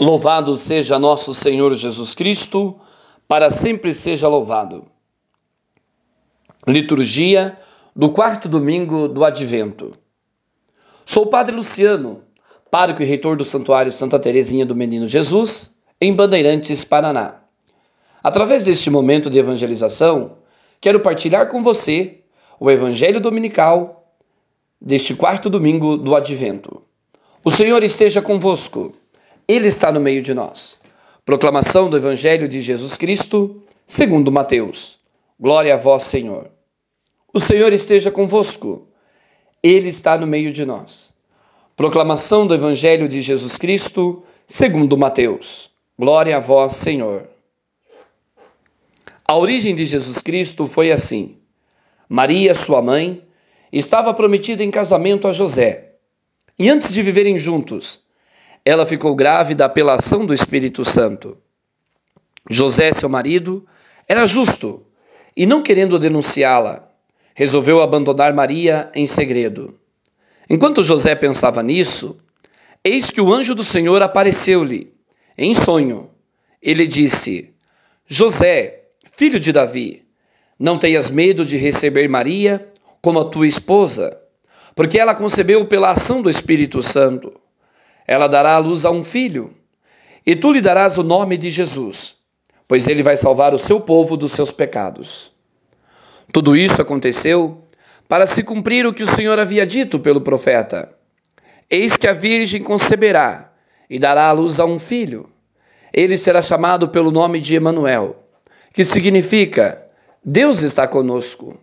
Louvado seja nosso Senhor Jesus Cristo, para sempre seja louvado. Liturgia do quarto domingo do Advento. Sou o Padre Luciano, pároco e reitor do Santuário Santa Teresinha do Menino Jesus, em Bandeirantes, Paraná. Através deste momento de evangelização, quero partilhar com você o Evangelho Dominical deste quarto domingo do Advento. O Senhor esteja convosco. Ele está no meio de nós. Proclamação do Evangelho de Jesus Cristo, segundo Mateus. Glória a vós, Senhor. O Senhor esteja convosco. Ele está no meio de nós. Proclamação do Evangelho de Jesus Cristo, segundo Mateus. Glória a vós, Senhor. A origem de Jesus Cristo foi assim: Maria, sua mãe, estava prometida em casamento a José. E antes de viverem juntos, ela ficou grávida pela ação do Espírito Santo. José, seu marido, era justo e, não querendo denunciá-la, resolveu abandonar Maria em segredo. Enquanto José pensava nisso, eis que o anjo do Senhor apareceu-lhe em sonho. Ele disse: José, filho de Davi, não tenhas medo de receber Maria como a tua esposa, porque ela concebeu pela ação do Espírito Santo. Ela dará à luz a um filho, e tu lhe darás o nome de Jesus, pois ele vai salvar o seu povo dos seus pecados. Tudo isso aconteceu para se cumprir o que o Senhor havia dito pelo profeta: Eis que a Virgem conceberá e dará à luz a um filho. Ele será chamado pelo nome de Emanuel, que significa Deus está conosco.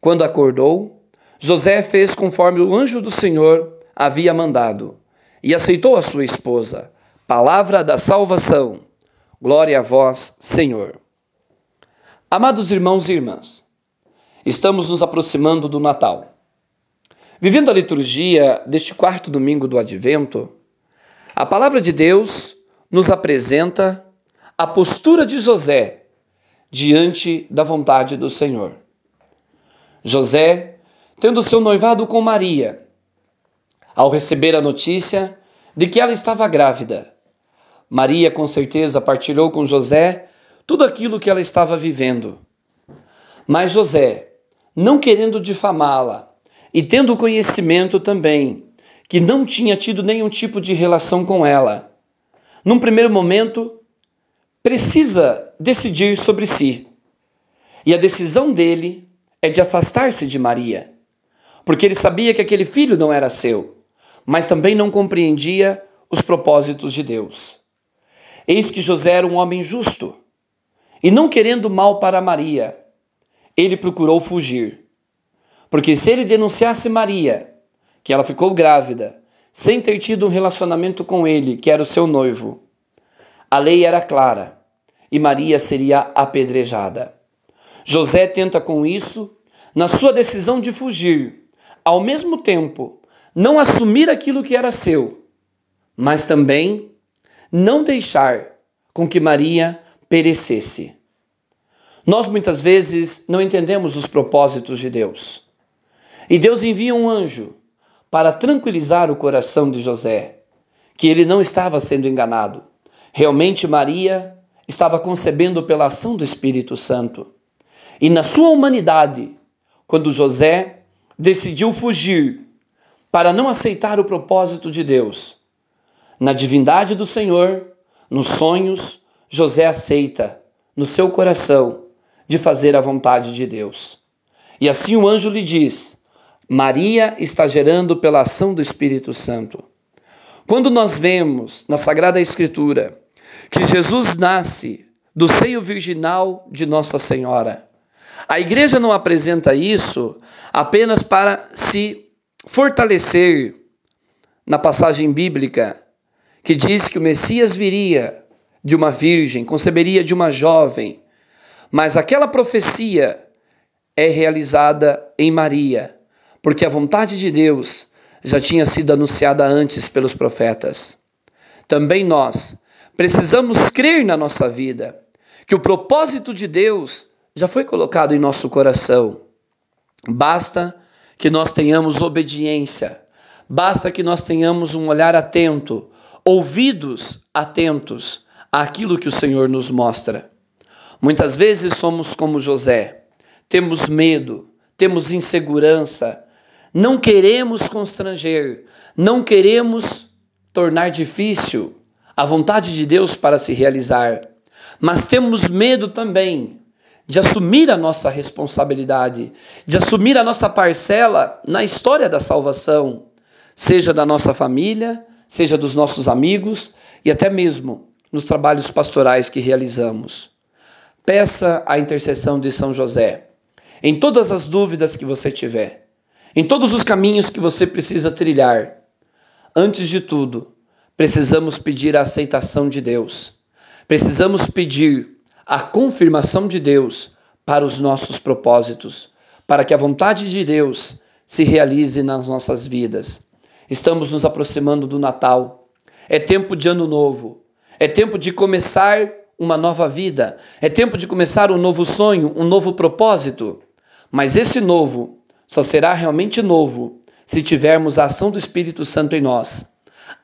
Quando acordou, José fez conforme o anjo do Senhor havia mandado e aceitou a sua esposa. Palavra da salvação. Glória a vós, Senhor. Amados irmãos e irmãs, estamos nos aproximando do Natal. Vivendo a liturgia deste quarto domingo do Advento, a palavra de Deus nos apresenta a postura de José diante da vontade do Senhor. José, tendo seu noivado com Maria, ao receber a notícia de que ela estava grávida. Maria, com certeza, partilhou com José tudo aquilo que ela estava vivendo. Mas José, não querendo difamá-la e tendo conhecimento também que não tinha tido nenhum tipo de relação com ela, num primeiro momento, precisa decidir sobre si. E a decisão dele é de afastar-se de Maria, porque ele sabia que aquele filho não era seu mas também não compreendia os propósitos de Deus. Eis que José era um homem justo, e não querendo mal para Maria, ele procurou fugir. Porque se ele denunciasse Maria, que ela ficou grávida, sem ter tido um relacionamento com ele, que era o seu noivo, a lei era clara e Maria seria apedrejada. José tenta com isso, na sua decisão de fugir, ao mesmo tempo não assumir aquilo que era seu, mas também não deixar com que Maria perecesse. Nós muitas vezes não entendemos os propósitos de Deus. E Deus envia um anjo para tranquilizar o coração de José, que ele não estava sendo enganado. Realmente Maria estava concebendo pela ação do Espírito Santo. E na sua humanidade, quando José decidiu fugir para não aceitar o propósito de Deus. Na divindade do Senhor, nos sonhos, José aceita, no seu coração, de fazer a vontade de Deus. E assim o anjo lhe diz: Maria está gerando pela ação do Espírito Santo. Quando nós vemos na Sagrada Escritura que Jesus nasce do seio virginal de Nossa Senhora, a igreja não apresenta isso apenas para se fortalecer na passagem bíblica que diz que o Messias viria de uma virgem, conceberia de uma jovem, mas aquela profecia é realizada em Maria, porque a vontade de Deus já tinha sido anunciada antes pelos profetas. Também nós precisamos crer na nossa vida que o propósito de Deus já foi colocado em nosso coração. Basta que nós tenhamos obediência, basta que nós tenhamos um olhar atento, ouvidos atentos àquilo que o Senhor nos mostra. Muitas vezes somos como José, temos medo, temos insegurança, não queremos constranger, não queremos tornar difícil a vontade de Deus para se realizar, mas temos medo também de assumir a nossa responsabilidade, de assumir a nossa parcela na história da salvação, seja da nossa família, seja dos nossos amigos e até mesmo nos trabalhos pastorais que realizamos. Peça a intercessão de São José em todas as dúvidas que você tiver, em todos os caminhos que você precisa trilhar. Antes de tudo, precisamos pedir a aceitação de Deus. Precisamos pedir a confirmação de Deus para os nossos propósitos, para que a vontade de Deus se realize nas nossas vidas. Estamos nos aproximando do Natal. É tempo de ano novo. É tempo de começar uma nova vida. É tempo de começar um novo sonho, um novo propósito. Mas esse novo só será realmente novo se tivermos a ação do Espírito Santo em nós,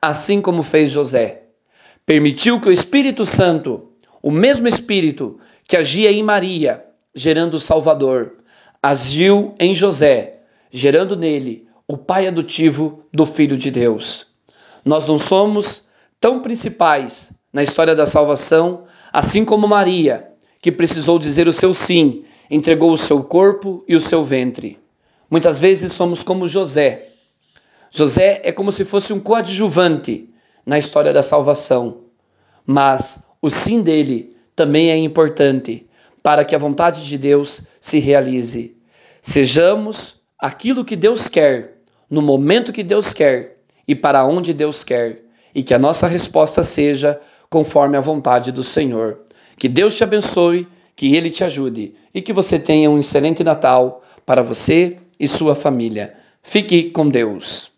assim como fez José. Permitiu que o Espírito Santo o mesmo Espírito que agia em Maria, gerando o Salvador, agiu em José, gerando nele o pai adotivo do Filho de Deus. Nós não somos tão principais na história da salvação, assim como Maria, que precisou dizer o seu sim, entregou o seu corpo e o seu ventre. Muitas vezes somos como José. José é como se fosse um coadjuvante na história da salvação, mas o sim dele também é importante para que a vontade de Deus se realize. Sejamos aquilo que Deus quer, no momento que Deus quer e para onde Deus quer, e que a nossa resposta seja conforme a vontade do Senhor. Que Deus te abençoe, que Ele te ajude e que você tenha um excelente Natal para você e sua família. Fique com Deus.